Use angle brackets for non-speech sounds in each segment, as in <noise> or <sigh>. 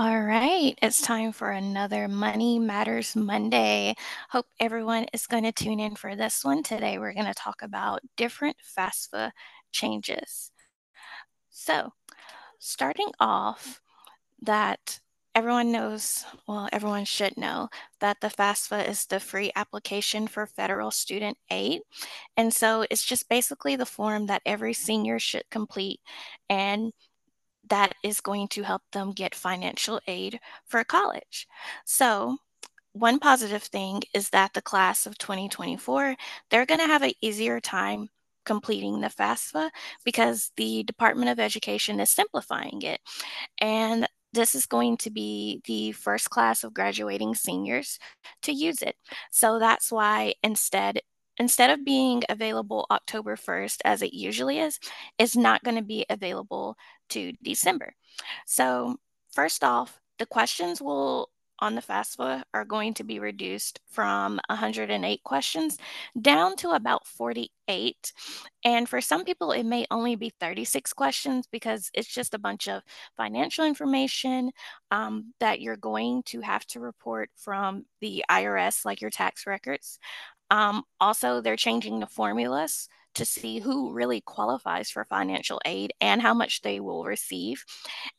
All right, it's time for another Money Matters Monday. Hope everyone is going to tune in for this one. Today, we're going to talk about different FAFSA changes. So, starting off, that everyone knows, well, everyone should know that the FAFSA is the free application for federal student aid. And so it's just basically the form that every senior should complete. And that is going to help them get financial aid for college. So, one positive thing is that the class of 2024, they're going to have an easier time completing the FAFSA because the Department of Education is simplifying it. And this is going to be the first class of graduating seniors to use it. So that's why instead instead of being available October 1st as it usually is, it's not going to be available to December. So first off, the questions will on the FAFSA are going to be reduced from 108 questions down to about 48. And for some people, it may only be 36 questions because it's just a bunch of financial information um, that you're going to have to report from the IRS, like your tax records. Um, also, they're changing the formulas to see who really qualifies for financial aid and how much they will receive.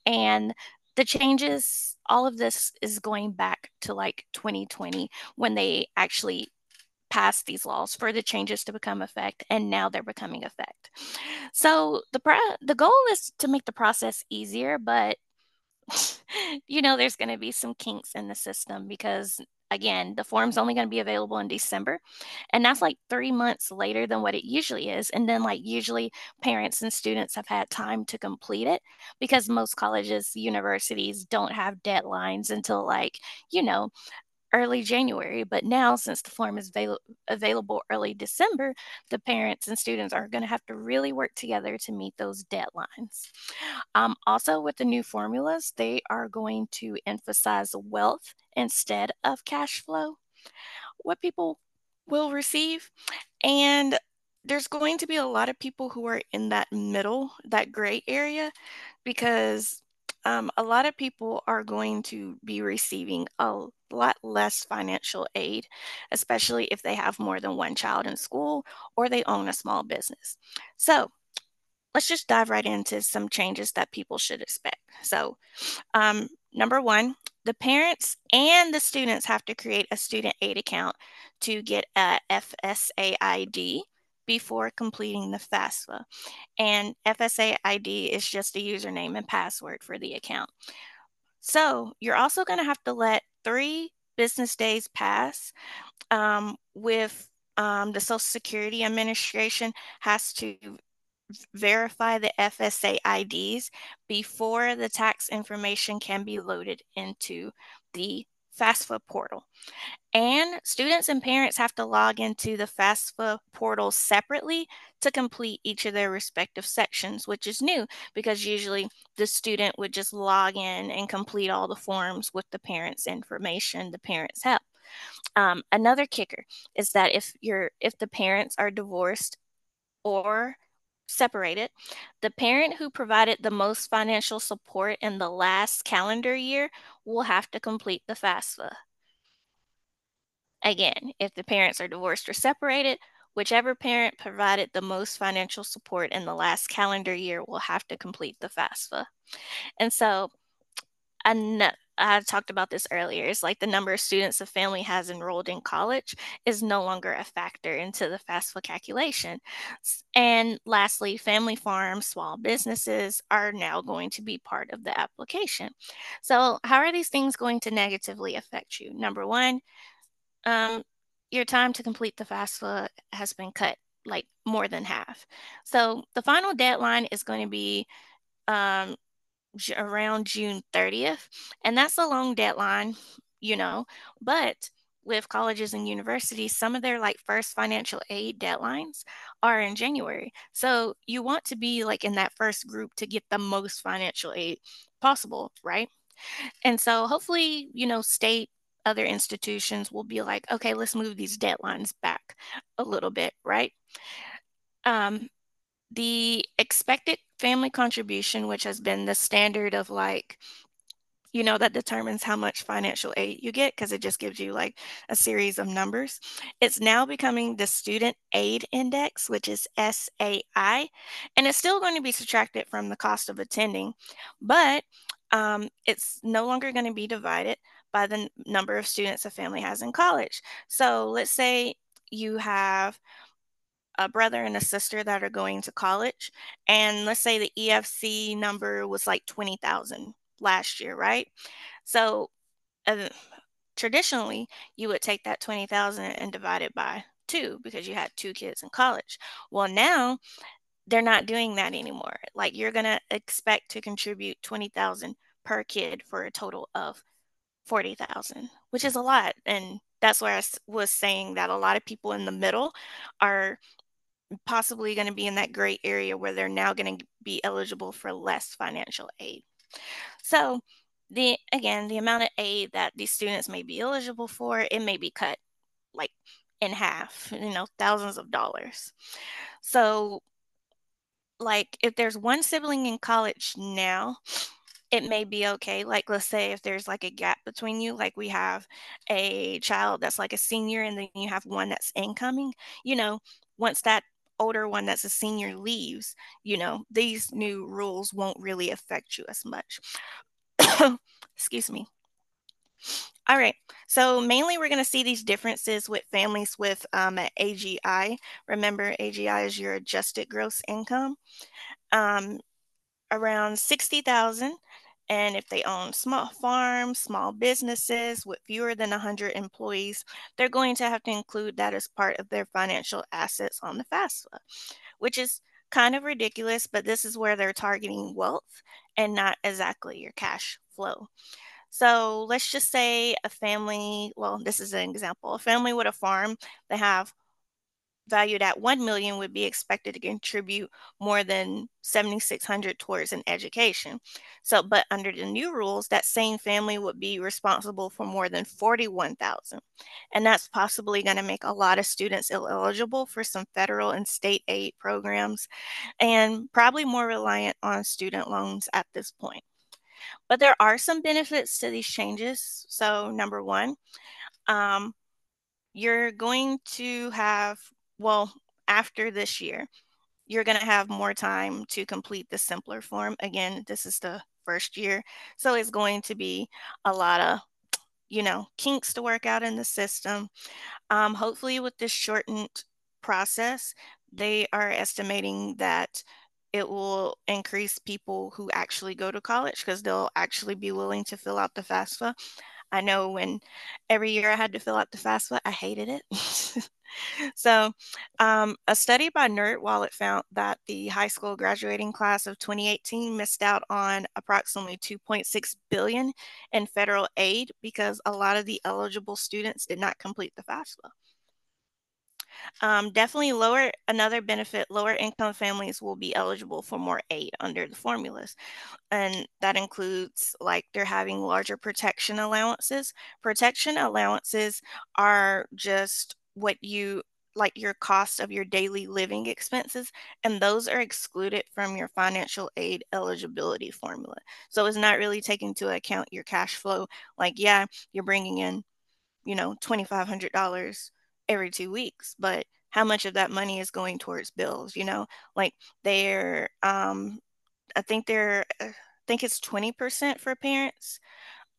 And the changes, all of this is going back to like 2020 when they actually passed these laws for the changes to become effect and now they're becoming effect. So the pro- the goal is to make the process easier, but <laughs> you know there's going to be some kinks in the system because again, the form's only going to be available in December. And that's like three months later than what it usually is. And then, like, usually parents and students have had time to complete it because most colleges, universities don't have deadlines until, like, you know, early January. But now, since the form is avail- available early December, the parents and students are going to have to really work together to meet those deadlines. Um, also, with the new formulas, they are going to emphasize wealth instead of cash flow, what people will receive. And there's going to be a lot of people who are in that middle, that gray area, because um, a lot of people are going to be receiving a lot less financial aid, especially if they have more than one child in school or they own a small business. So let's just dive right into some changes that people should expect. So, um, number one, the parents and the students have to create a student aid account to get a FSA ID before completing the FAFSA. And FSA ID is just a username and password for the account. So you're also going to have to let three business days pass um, with um, the Social Security Administration has to verify the FSA IDs before the tax information can be loaded into the FAFSA portal. And students and parents have to log into the FAFSA portal separately to complete each of their respective sections, which is new because usually the student would just log in and complete all the forms with the parents' information, the parents' help. Um, another kicker is that if you're if the parents are divorced or separated, the parent who provided the most financial support in the last calendar year will have to complete the FAFSA. Again, if the parents are divorced or separated, whichever parent provided the most financial support in the last calendar year will have to complete the FAFSA. And so, an- I talked about this earlier. It's like the number of students a family has enrolled in college is no longer a factor into the FAFSA calculation. And lastly, family farms, small businesses are now going to be part of the application. So, how are these things going to negatively affect you? Number one, um, your time to complete the FAFSA has been cut like more than half. So, the final deadline is going to be um, around June 30th. And that's a long deadline, you know, but with colleges and universities, some of their like first financial aid deadlines are in January. So you want to be like in that first group to get the most financial aid possible, right? And so hopefully, you know, state other institutions will be like, okay, let's move these deadlines back a little bit, right? Um, the expected family contribution, which has been the standard of like you know, that determines how much financial aid you get because it just gives you like a series of numbers. It's now becoming the Student Aid Index, which is SAI, and it's still going to be subtracted from the cost of attending, but um, it's no longer going to be divided by the number of students a family has in college. So let's say you have a brother and a sister that are going to college, and let's say the EFC number was like 20,000 last year, right? So uh, traditionally, you would take that 20,000 and divide it by two because you had two kids in college. Well, now they're not doing that anymore. Like you're going to expect to contribute 20,000 per kid for a total of 40,000, which is a lot. And that's where I was saying that a lot of people in the middle are possibly going to be in that gray area where they're now going to be eligible for less financial aid. So, the again, the amount of aid that these students may be eligible for, it may be cut like in half, you know, thousands of dollars. So, like if there's one sibling in college now, it may be okay. Like, let's say if there's like a gap between you, like we have a child that's like a senior and then you have one that's incoming, you know, once that older one that's a senior leaves, you know, these new rules won't really affect you as much. <coughs> Excuse me. All right, so mainly we're going to see these differences with families with um, AGI. Remember, AGI is your adjusted gross income. Um, around 60,000 and if they own small farms, small businesses with fewer than 100 employees, they're going to have to include that as part of their financial assets on the FAFSA, which is kind of ridiculous, but this is where they're targeting wealth and not exactly your cash flow. So let's just say a family, well, this is an example, a family with a farm, they have valued at 1 million would be expected to contribute more than 7600 towards an education. So but under the new rules that same family would be responsible for more than 41000 and that's possibly going to make a lot of students eligible for some federal and state aid programs and probably more reliant on student loans at this point. But there are some benefits to these changes. So number one um, you're going to have well, after this year, you're going to have more time to complete the simpler form. Again, this is the first year. So it's going to be a lot of, you know, kinks to work out in the system. Um, hopefully, with this shortened process, they are estimating that it will increase people who actually go to college because they'll actually be willing to fill out the FAFSA. I know when every year I had to fill out the FAFSA, I hated it. <laughs> <laughs> so, um, a study by NerdWallet found that the high school graduating class of 2018 missed out on approximately 2.6 billion in federal aid because a lot of the eligible students did not complete the FAFSA. Um, definitely lower another benefit lower income families will be eligible for more aid under the formulas and that includes like they're having larger protection allowances protection allowances are just what you like your cost of your daily living expenses and those are excluded from your financial aid eligibility formula so it's not really taking into account your cash flow like yeah you're bringing in you know $2500 every two weeks, but how much of that money is going towards bills? You know, like they're, um, I think they're, uh, I think it's 20% for parents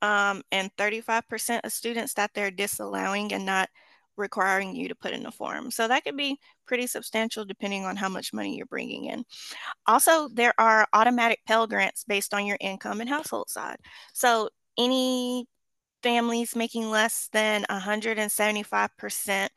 um, and 35% of students that they're disallowing and not requiring you to put in a form. So that could be pretty substantial depending on how much money you're bringing in. Also, there are automatic Pell Grants based on your income and household side. So any families making less than 175%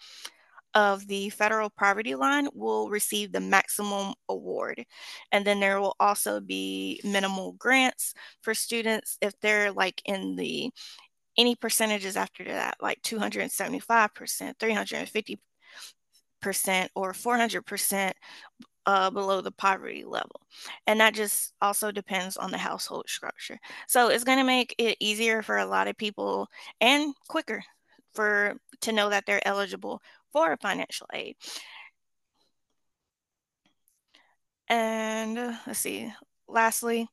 of the federal poverty line will receive the maximum award. And then there will also be minimal grants for students if they're like in the any percentages after that, like 275%, 350%, or 400% uh, below the poverty level. And that just also depends on the household structure. So it's going to make it easier for a lot of people and quicker for to know that they're eligible for financial aid. And let's see, lastly,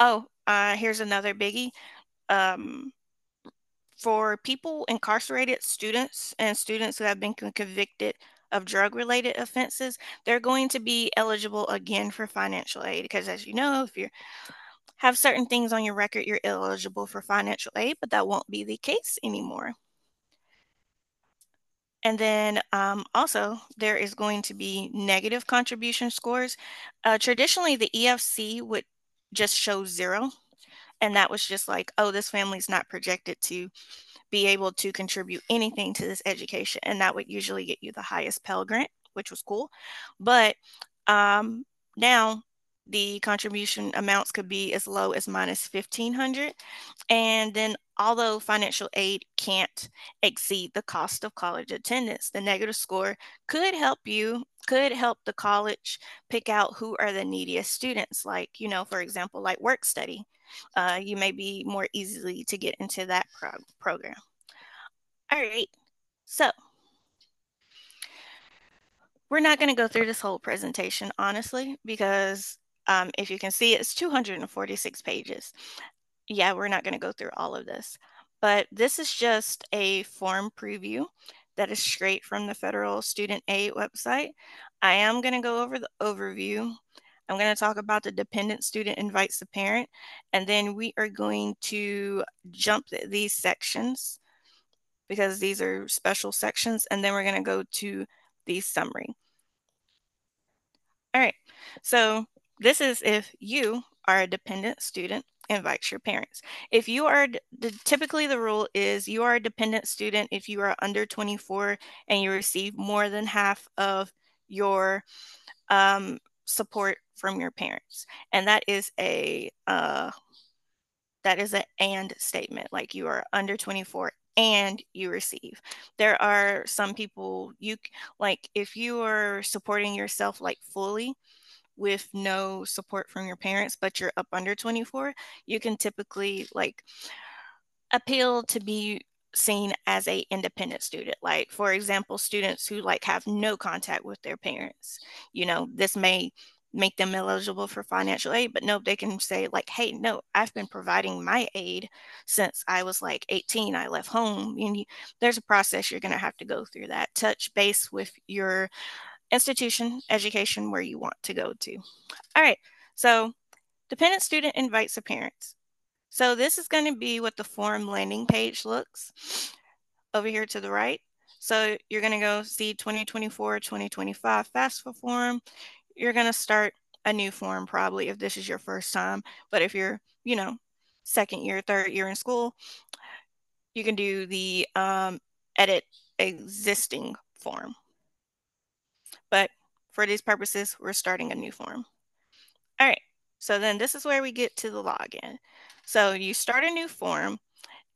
oh, uh, here's another biggie. um, for people incarcerated students and students who have been convicted of drug related offenses, they're going to be eligible again for financial aid because as you know, if you have certain things on your record, you're eligible for financial aid, but that won't be the case anymore. And then um, also, there is going to be negative contribution scores. Uh, traditionally, the EFC would just show zero. And that was just like, oh, this family's not projected to be able to contribute anything to this education. And that would usually get you the highest Pell Grant, which was cool. But um, now the contribution amounts could be as low as minus 1500 and then although financial aid can't exceed the cost of college attendance the negative score could help you could help the college pick out who are the neediest students like you know for example like work study uh, you may be more easily to get into that pro program all right so we're not going to go through this whole presentation honestly because um, if you can see, it's 246 pages. Yeah, we're not going to go through all of this, but this is just a form preview that is straight from the Federal Student Aid website. I am going to go over the overview. I'm going to talk about the dependent student invites the parent, and then we are going to jump these sections because these are special sections, and then we're going to go to the summary. All right, so this is if you are a dependent student invites your parents. If you are, typically the rule is you are a dependent student if you are under 24 and you receive more than half of your um, support from your parents. And that is a, uh, that is an and statement, like you are under 24 and you receive. There are some people you like if you are supporting yourself like fully, with no support from your parents, but you're up under 24, you can typically like appeal to be seen as a independent student like for example students who like have no contact with their parents you know this may make them eligible for financial aid but no they can say like hey no i've been providing my aid since i was like 18 i left home and you, there's a process you're going to have to go through that touch base with your institution, education where you want to go to. All right, so dependent student invites a parent. So this is going to be what the form landing page looks over here to the right. So you're going to go see 2024, 2025 FAFSA form. You're going to start a new form probably if this is your first time. But if you're, you know, second year, third year in school, you can do the um, edit existing form. But for these purposes, we're starting a new form. All right, so then this is where we get to the login. So you start a new form.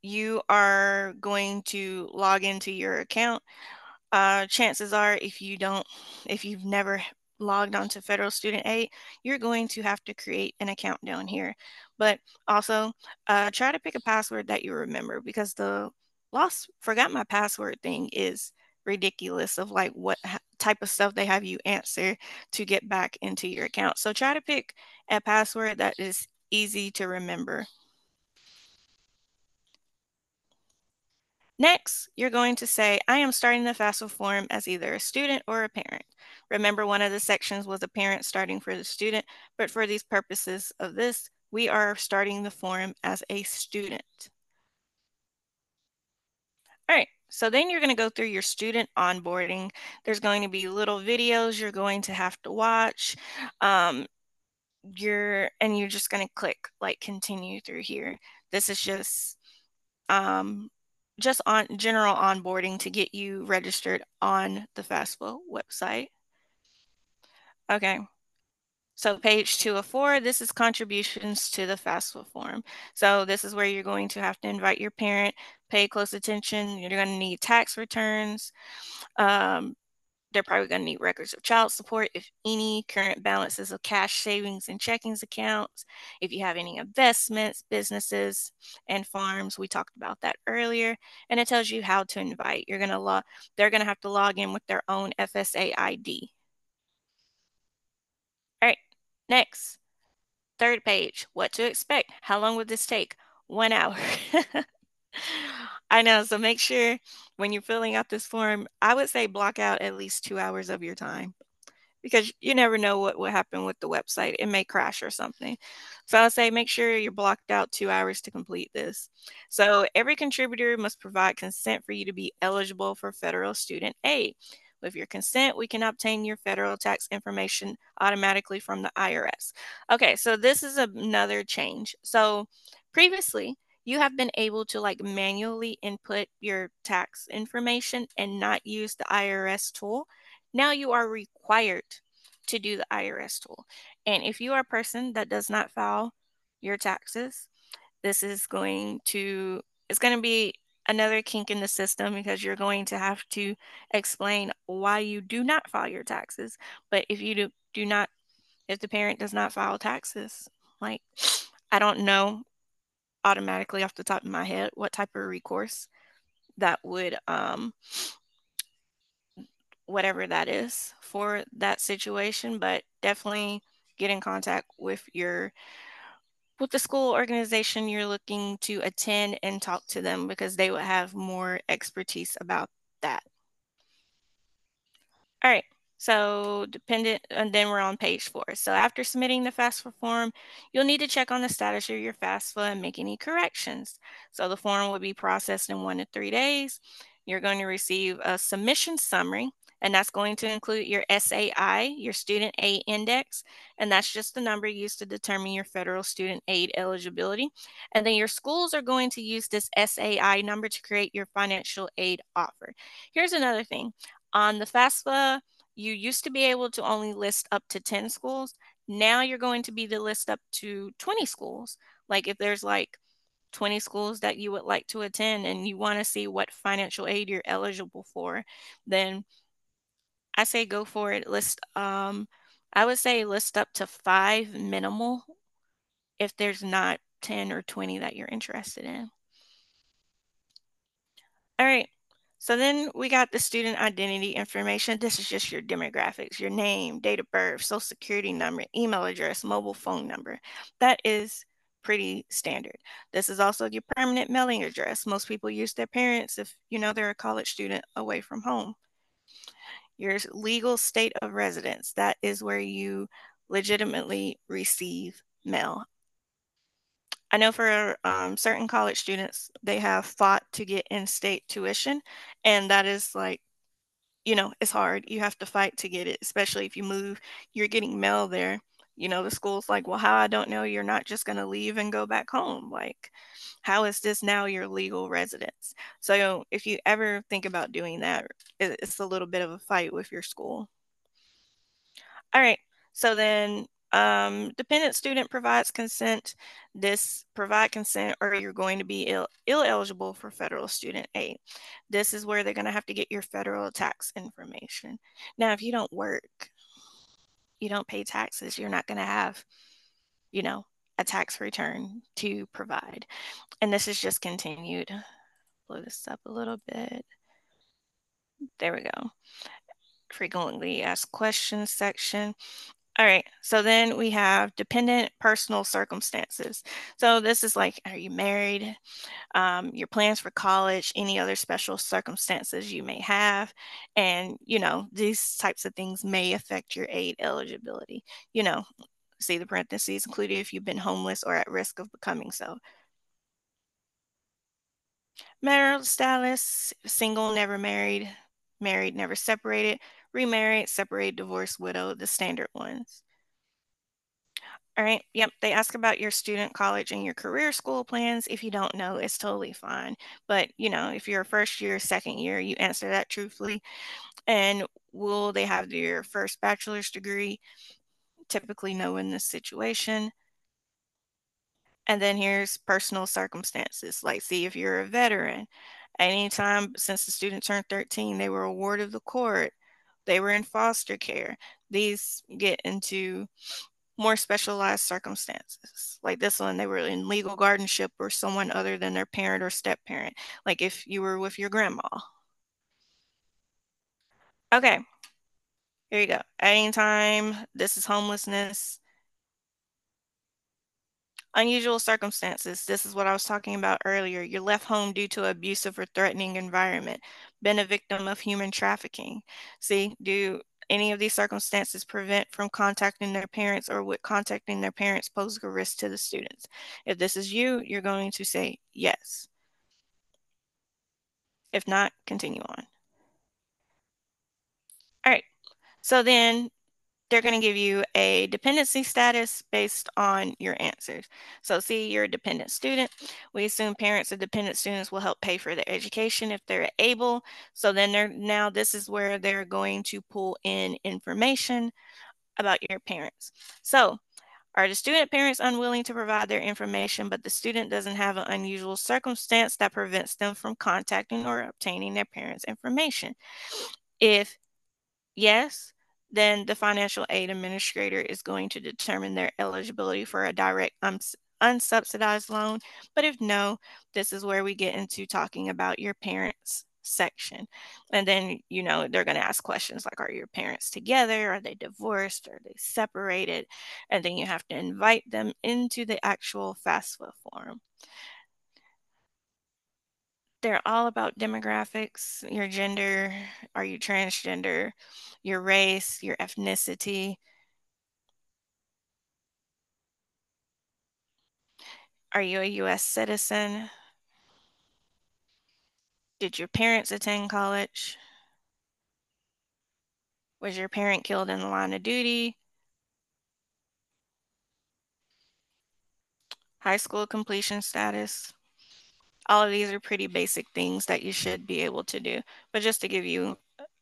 You are going to log into your account. Uh, chances are if you don't, if you've never logged onto federal student aid, you're going to have to create an account down here. But also uh, try to pick a password that you remember because the lost forgot my password thing is ridiculous of like what type of stuff they have you answer to get back into your account. So try to pick a password that is easy to remember. Next, you're going to say, I am starting the FAFSA form as either a student or a parent. Remember, one of the sections was a parent starting for the student, but for these purposes of this, we are starting the form as a student. All right, so then you're going to go through your student onboarding. There's going to be little videos you're going to have to watch. Um, you're and you're just going to click like continue through here. This is just um, just on general onboarding to get you registered on the FAFSA website. Okay. So page two of four, this is contributions to the FAFSA form. So this is where you're going to have to invite your parent, pay close attention. You're going to need tax returns. Um, they're probably going to need records of child support, if any, current balances of cash savings and checkings accounts, if you have any investments, businesses, and farms. We talked about that earlier. And it tells you how to invite. You're going to log, they're going to have to log in with their own FSA ID. All right, next. Third page, what to expect. How long would this take? one hour. <laughs> I know. So make sure when you're filling out this form, I would say block out at least two hours of your time because you never know what will happen with the website. It may crash or something. So I'll say make sure you're blocked out two hours to complete this. So every contributor must provide consent for you to be eligible for federal student aid. With your consent, we can obtain your federal tax information automatically from the IRS. Okay, so this is another change. So previously, you have been able to like manually input your tax information and not use the IRS tool. Now you are required to do the IRS tool. And if you are a person that does not file your taxes, this is going to it's going to be another kink in the system because you're going to have to explain why you do not file your taxes. But if you do, do not if the parent does not file taxes, like I don't know automatically off the top of my head what type of recourse that would um whatever that is for that situation but definitely get in contact with your with the school organization you're looking to attend and talk to them because they would have more expertise about that. All right so dependent, and then we're on page four. So after submitting the FAFSA form, you'll need to check on the status of your FAFSA and make any corrections. So the form will be processed in one to three days. You're going to receive a submission summary and that's going to include your SAI, your student aid index, and that's just the number used to determine your federal student aid eligibility. And then your schools are going to use this SAI number to create your financial aid offer. Here's another thing. On the FAFSA, you used to be able to only list up to 10 schools. Now you're going to be to list up to 20 schools. Like if there's like 20 schools that you would like to attend and you want to see what financial aid you're eligible for, then I say go for it. List, um, I would say list up to five minimal if there's not 10 or 20 that you're interested in. All right. So then we got the student identity information. This is just your demographics, your name, date of birth, social security number, email address, mobile phone number. That is pretty standard. This is also your permanent mailing address. Most people use their parents if you know they're a college student away from home your legal state of residence. That is where you legitimately receive mail. I know for um, certain college students, they have fought to get in-state tuition, and that is like, you know, it's hard. You have to fight to get it, especially if you move, you're getting mail there. You know, the school's like, well, how I don't know you're not just going to leave and go back home. Like, how is this now your legal residence? So if you ever think about doing that, it's a little bit of a fight with your school. All right, so then um, dependent student provides consent. This provide consent or you're going to be Ill, eligible for federal student aid. This is where they're going to have to get your federal tax information. Now, if you don't work, you don't pay taxes, you're not going to have, you know, a tax return to provide. And this is just continued. Blow this up a little bit. There we go. Frequently asked questions section. All right, so then we have dependent personal circumstances. So this is like, are you married? Um, your plans for college, any other special circumstances you may have. And, you know, these types of things may affect your aid eligibility. You know, see the parentheses, including if you've been homeless or at risk of becoming so. Marital status, single, never married, married, never separated, remarried, separated, divorced, widow, the standard ones. All right, yep, they ask about your student, college, and your career school plans. If you don't know, it's totally fine. But, you know, if you're a first year, second year, you answer that truthfully. And will they have your first bachelor's degree? typically no in this situation. And then here's personal circumstances, like see if you're a veteran. Anytime since the student turned 13, they were a ward of the court, they were in foster care. These get into more specialized circumstances. Like this one, they were in legal guardianship or someone other than their parent or step parent, like if you were with your grandma. Okay, here you go. Anytime this is homelessness. Unusual circumstances. This is what I was talking about earlier. You're left home due to abusive or threatening environment. Been a victim of human trafficking. See, do any of these circumstances prevent from contacting their parents or would contacting their parents pose a risk to the students? If this is you, you're going to say yes. If not, continue on. All right. So then they're going to give you a dependency status based on your answers. So see, you're a dependent student. We assume parents of dependent students will help pay for their education if they're able. So then they're now this is where they're going to pull in information about your parents. So are the student parents unwilling to provide their information, but the student doesn't have an unusual circumstance that prevents them from contacting or obtaining their parents' information? If yes, then the financial aid administrator is going to determine their eligibility for a direct unsubsidized loan. But if no, this is where we get into talking about your parents section. And then, you know, they're going to ask questions like, are your parents together? Are they divorced? Are they separated? And then you have to invite them into the actual FAFSA form. They're all about demographics, your gender, are you transgender, your race, your ethnicity. Are you a U.S. citizen? Did your parents attend college? Was your parent killed in the line of duty? High school completion status? All of these are pretty basic things that you should be able to do. But just to give you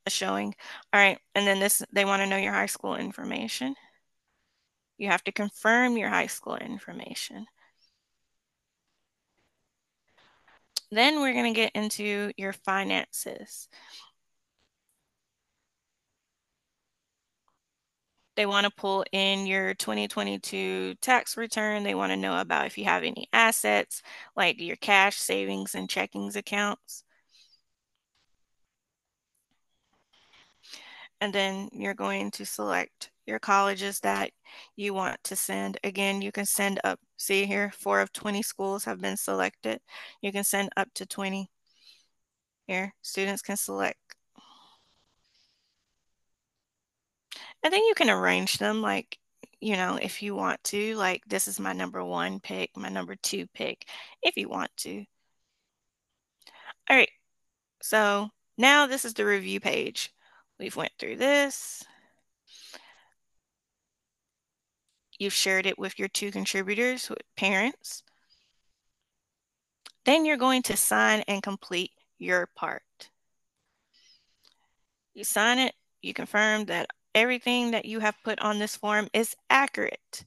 a showing. All right, and then this, they want to know your high school information. You have to confirm your high school information. Then we're going to get into your finances. They want to pull in your 2022 tax return. They want to know about if you have any assets, like your cash, savings, and checkings accounts. And then you're going to select your colleges that you want to send. Again, you can send up, see here, four of 20 schools have been selected. You can send up to 20. Here, students can select And then you can arrange them like, you know, if you want to, like this is my number one pick, my number two pick, if you want to. All right, so now this is the review page. We've went through this. You've shared it with your two contributors, with parents. Then you're going to sign and complete your part. You sign it, you confirm that everything that you have put on this form is accurate.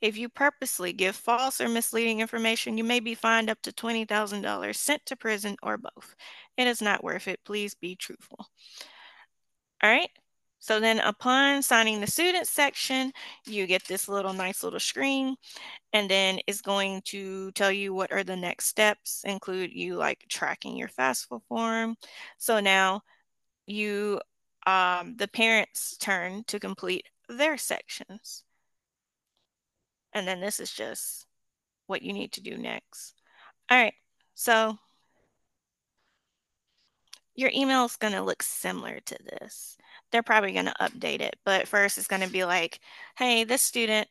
If you purposely give false or misleading information, you may be fined up to $20,000, sent to prison, or both. It is not worth it. Please be truthful. All right. So then upon signing the student section, you get this little nice little screen and then it's going to tell you what are the next steps, include you like tracking your FAFSA form. So now you um, the parents' turn to complete their sections. And then this is just what you need to do next. All right, so your email is going to look similar to this. They're probably going to update it, but first it's going to be like, hey, this student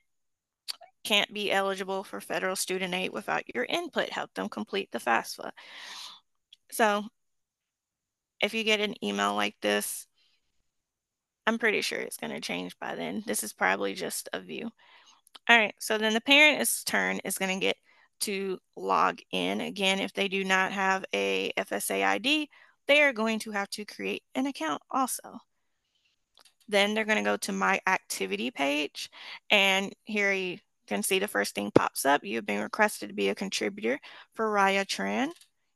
can't be eligible for federal student aid without your input. Help them complete the FAFSA. So if you get an email like this, I'm pretty sure it's going to change by then. This is probably just a view. All right, so then the parent's turn is going to get to log in. Again, if they do not have a FSA ID, they are going to have to create an account also. Then they're going to go to my activity page, and here you can see the first thing pops up. You've been requested to be a contributor for Raya Tran.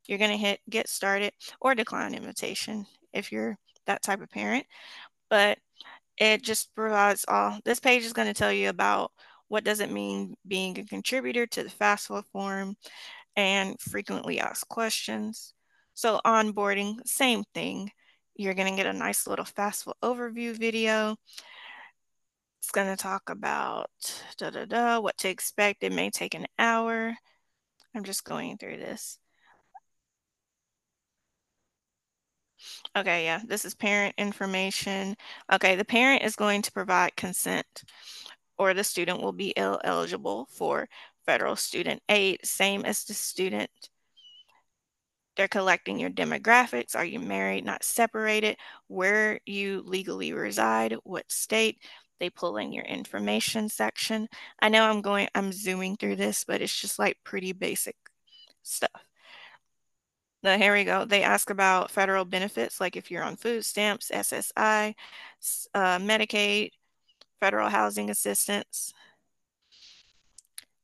You're going to hit get started or decline invitation if you're that type of parent but it just provides all this page is going to tell you about what does it mean being a contributor to the FAFSA form and frequently asked questions. So onboarding, same thing. You're going to get a nice little FAFSA overview video. It's going to talk about da, da, da, what to expect. It may take an hour. I'm just going through this. Okay, yeah, this is parent information. Okay, the parent is going to provide consent or the student will be eligible for federal student aid, same as the student. They're collecting your demographics. Are you married, not separated? Where you legally reside, what state? They pull in your information section. I know I'm going, I'm zooming through this, but it's just like pretty basic stuff. Now, here we go. They ask about federal benefits, like if you're on food stamps, SSI, uh, Medicaid, federal housing assistance.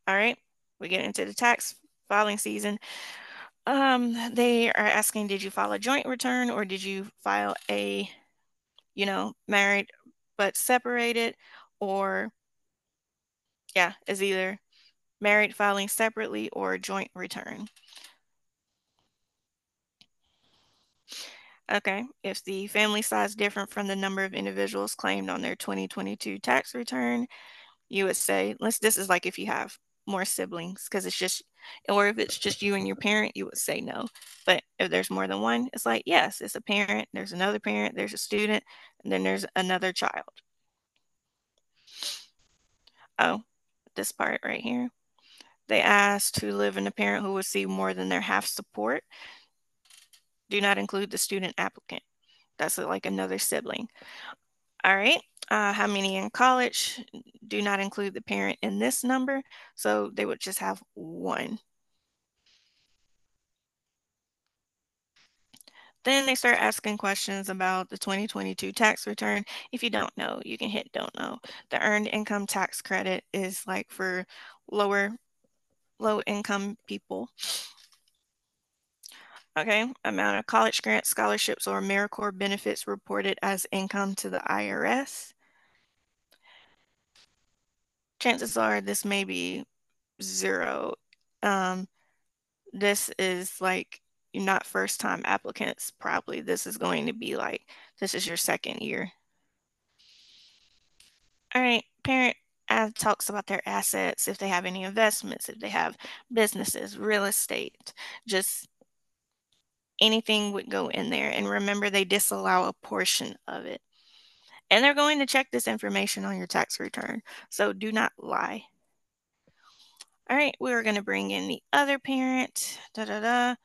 All right, we get into the tax filing season. Um, they are asking, did you file a joint return or did you file a, you know, married but separated or, yeah, is either married filing separately or joint return. Okay, if the family size different from the number of individuals claimed on their 2022 tax return, you would say, let's, this is like if you have more siblings, because it's just, or if it's just you and your parent, you would say no. But if there's more than one, it's like, yes, it's a parent, there's another parent, there's a student, and then there's another child. Oh, this part right here. They asked to live in a parent who would see more than their half support do not include the student applicant. That's like another sibling. All right. Uh, how many in college? Do not include the parent in this number. So they would just have one. Then they start asking questions about the 2022 tax return. If you don't know, you can hit don't know. The earned income tax credit is like for lower, low income people. Okay, amount of college grants, scholarships, or AmeriCorps benefits reported as income to the IRS. Chances are this may be zero. Um, this is like you're not first time applicants, probably. This is going to be like, this is your second year. All right, parent uh, talks about their assets, if they have any investments, if they have businesses, real estate, just anything would go in there. And remember, they disallow a portion of it. And they're going to check this information on your tax return. So do not lie. All right, we're going to bring in the other parent. Da, da, da.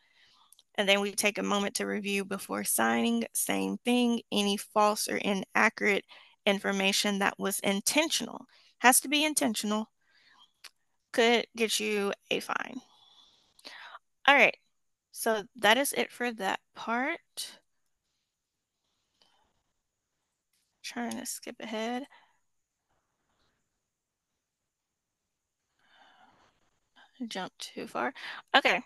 And then we take a moment to review before signing. Same thing, any false or inaccurate information that was intentional, has to be intentional, could get you a fine. All right, so that is it for that part. Trying to skip ahead. Jump too far. Okay,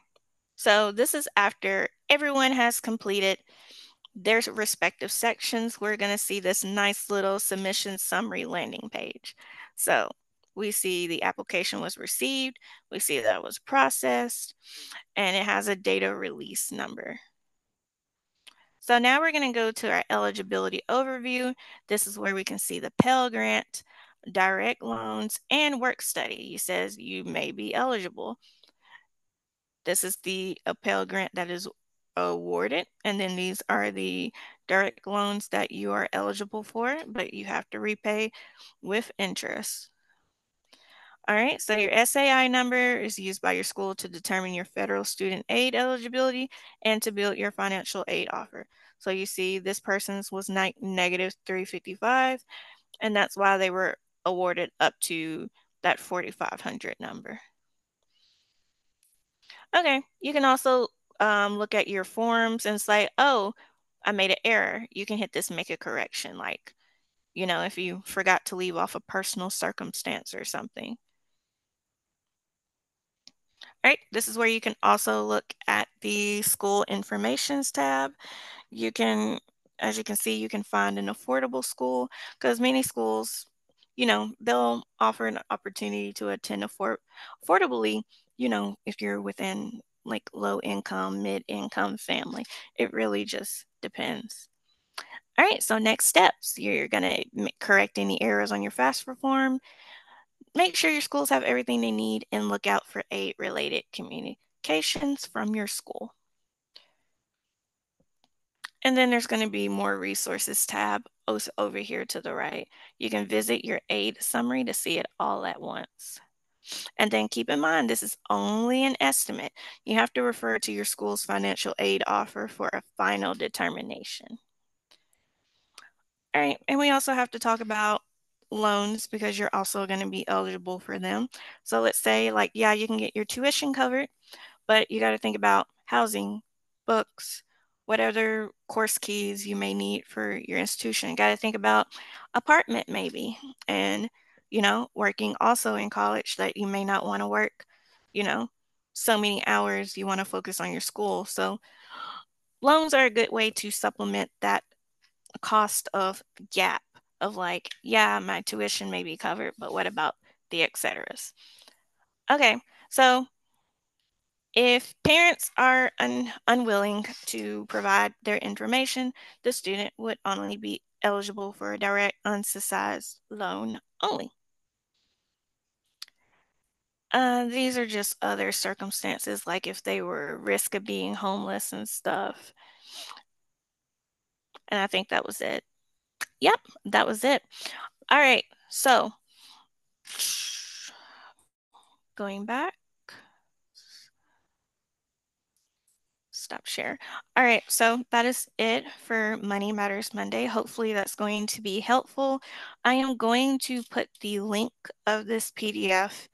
so this is after everyone has completed their respective sections. We're going to see this nice little submission summary landing page. So we see the application was received, we see that it was processed, and it has a data release number. So now we're going to go to our eligibility overview. This is where we can see the Pell Grant, direct loans, and work study. It says you may be eligible. This is the Pell Grant that is awarded. And then these are the direct loans that you are eligible for, but you have to repay with interest. All right, so your SAI number is used by your school to determine your federal student aid eligibility and to build your financial aid offer. So you see this person's was negative 355, and that's why they were awarded up to that 4,500 number. Okay, you can also um, look at your forms and say, oh, I made an error. You can hit this make a correction, like, you know, if you forgot to leave off a personal circumstance or something. All right, this is where you can also look at the school informations tab. You can, as you can see, you can find an affordable school because many schools, you know, they'll offer an opportunity to attend afford affordably, you know, if you're within like low income, mid income family. It really just depends. All right, so next steps, you're going to correct any errors on your FAFSA form. Make sure your schools have everything they need and look out for aid related communications from your school. And then there's going to be more resources tab over here to the right. You can visit your aid summary to see it all at once. And then keep in mind, this is only an estimate. You have to refer to your school's financial aid offer for a final determination. All right, and we also have to talk about loans because you're also going to be eligible for them. So let's say like, yeah, you can get your tuition covered, but you got to think about housing, books, what other course keys you may need for your institution. Got to think about apartment maybe and you know, working also in college that you may not want to work, you know, so many hours you want to focus on your school. So loans are a good way to supplement that cost of gap of like, yeah, my tuition may be covered, but what about the et ceteras? Okay, so if parents are un unwilling to provide their information, the student would only be eligible for a direct unsubsidized loan only. Uh, these are just other circumstances, like if they were risk of being homeless and stuff. And I think that was it. Yep, that was it. All right, so going back. Stop share. All right, so that is it for Money Matters Monday. Hopefully that's going to be helpful. I am going to put the link of this PDF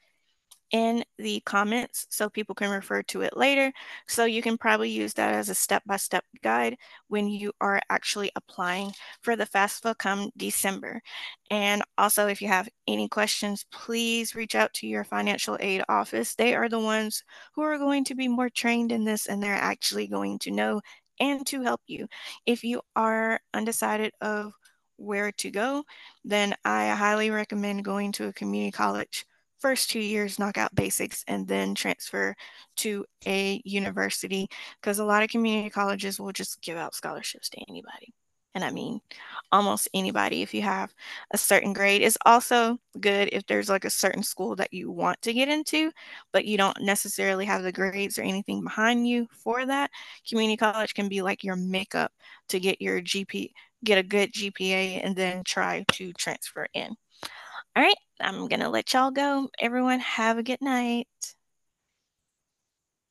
in the comments so people can refer to it later. So you can probably use that as a step-by-step -step guide when you are actually applying for the FAFSA come December. And also if you have any questions, please reach out to your financial aid office. They are the ones who are going to be more trained in this and they're actually going to know and to help you. If you are undecided of where to go, then I highly recommend going to a community college first two years knock out basics and then transfer to a university because a lot of community colleges will just give out scholarships to anybody. And I mean, almost anybody if you have a certain grade. is also good if there's like a certain school that you want to get into, but you don't necessarily have the grades or anything behind you for that. Community college can be like your makeup to get your GP, get a good GPA, and then try to transfer in. All right, I'm going to let y'all go. Everyone, have a good night.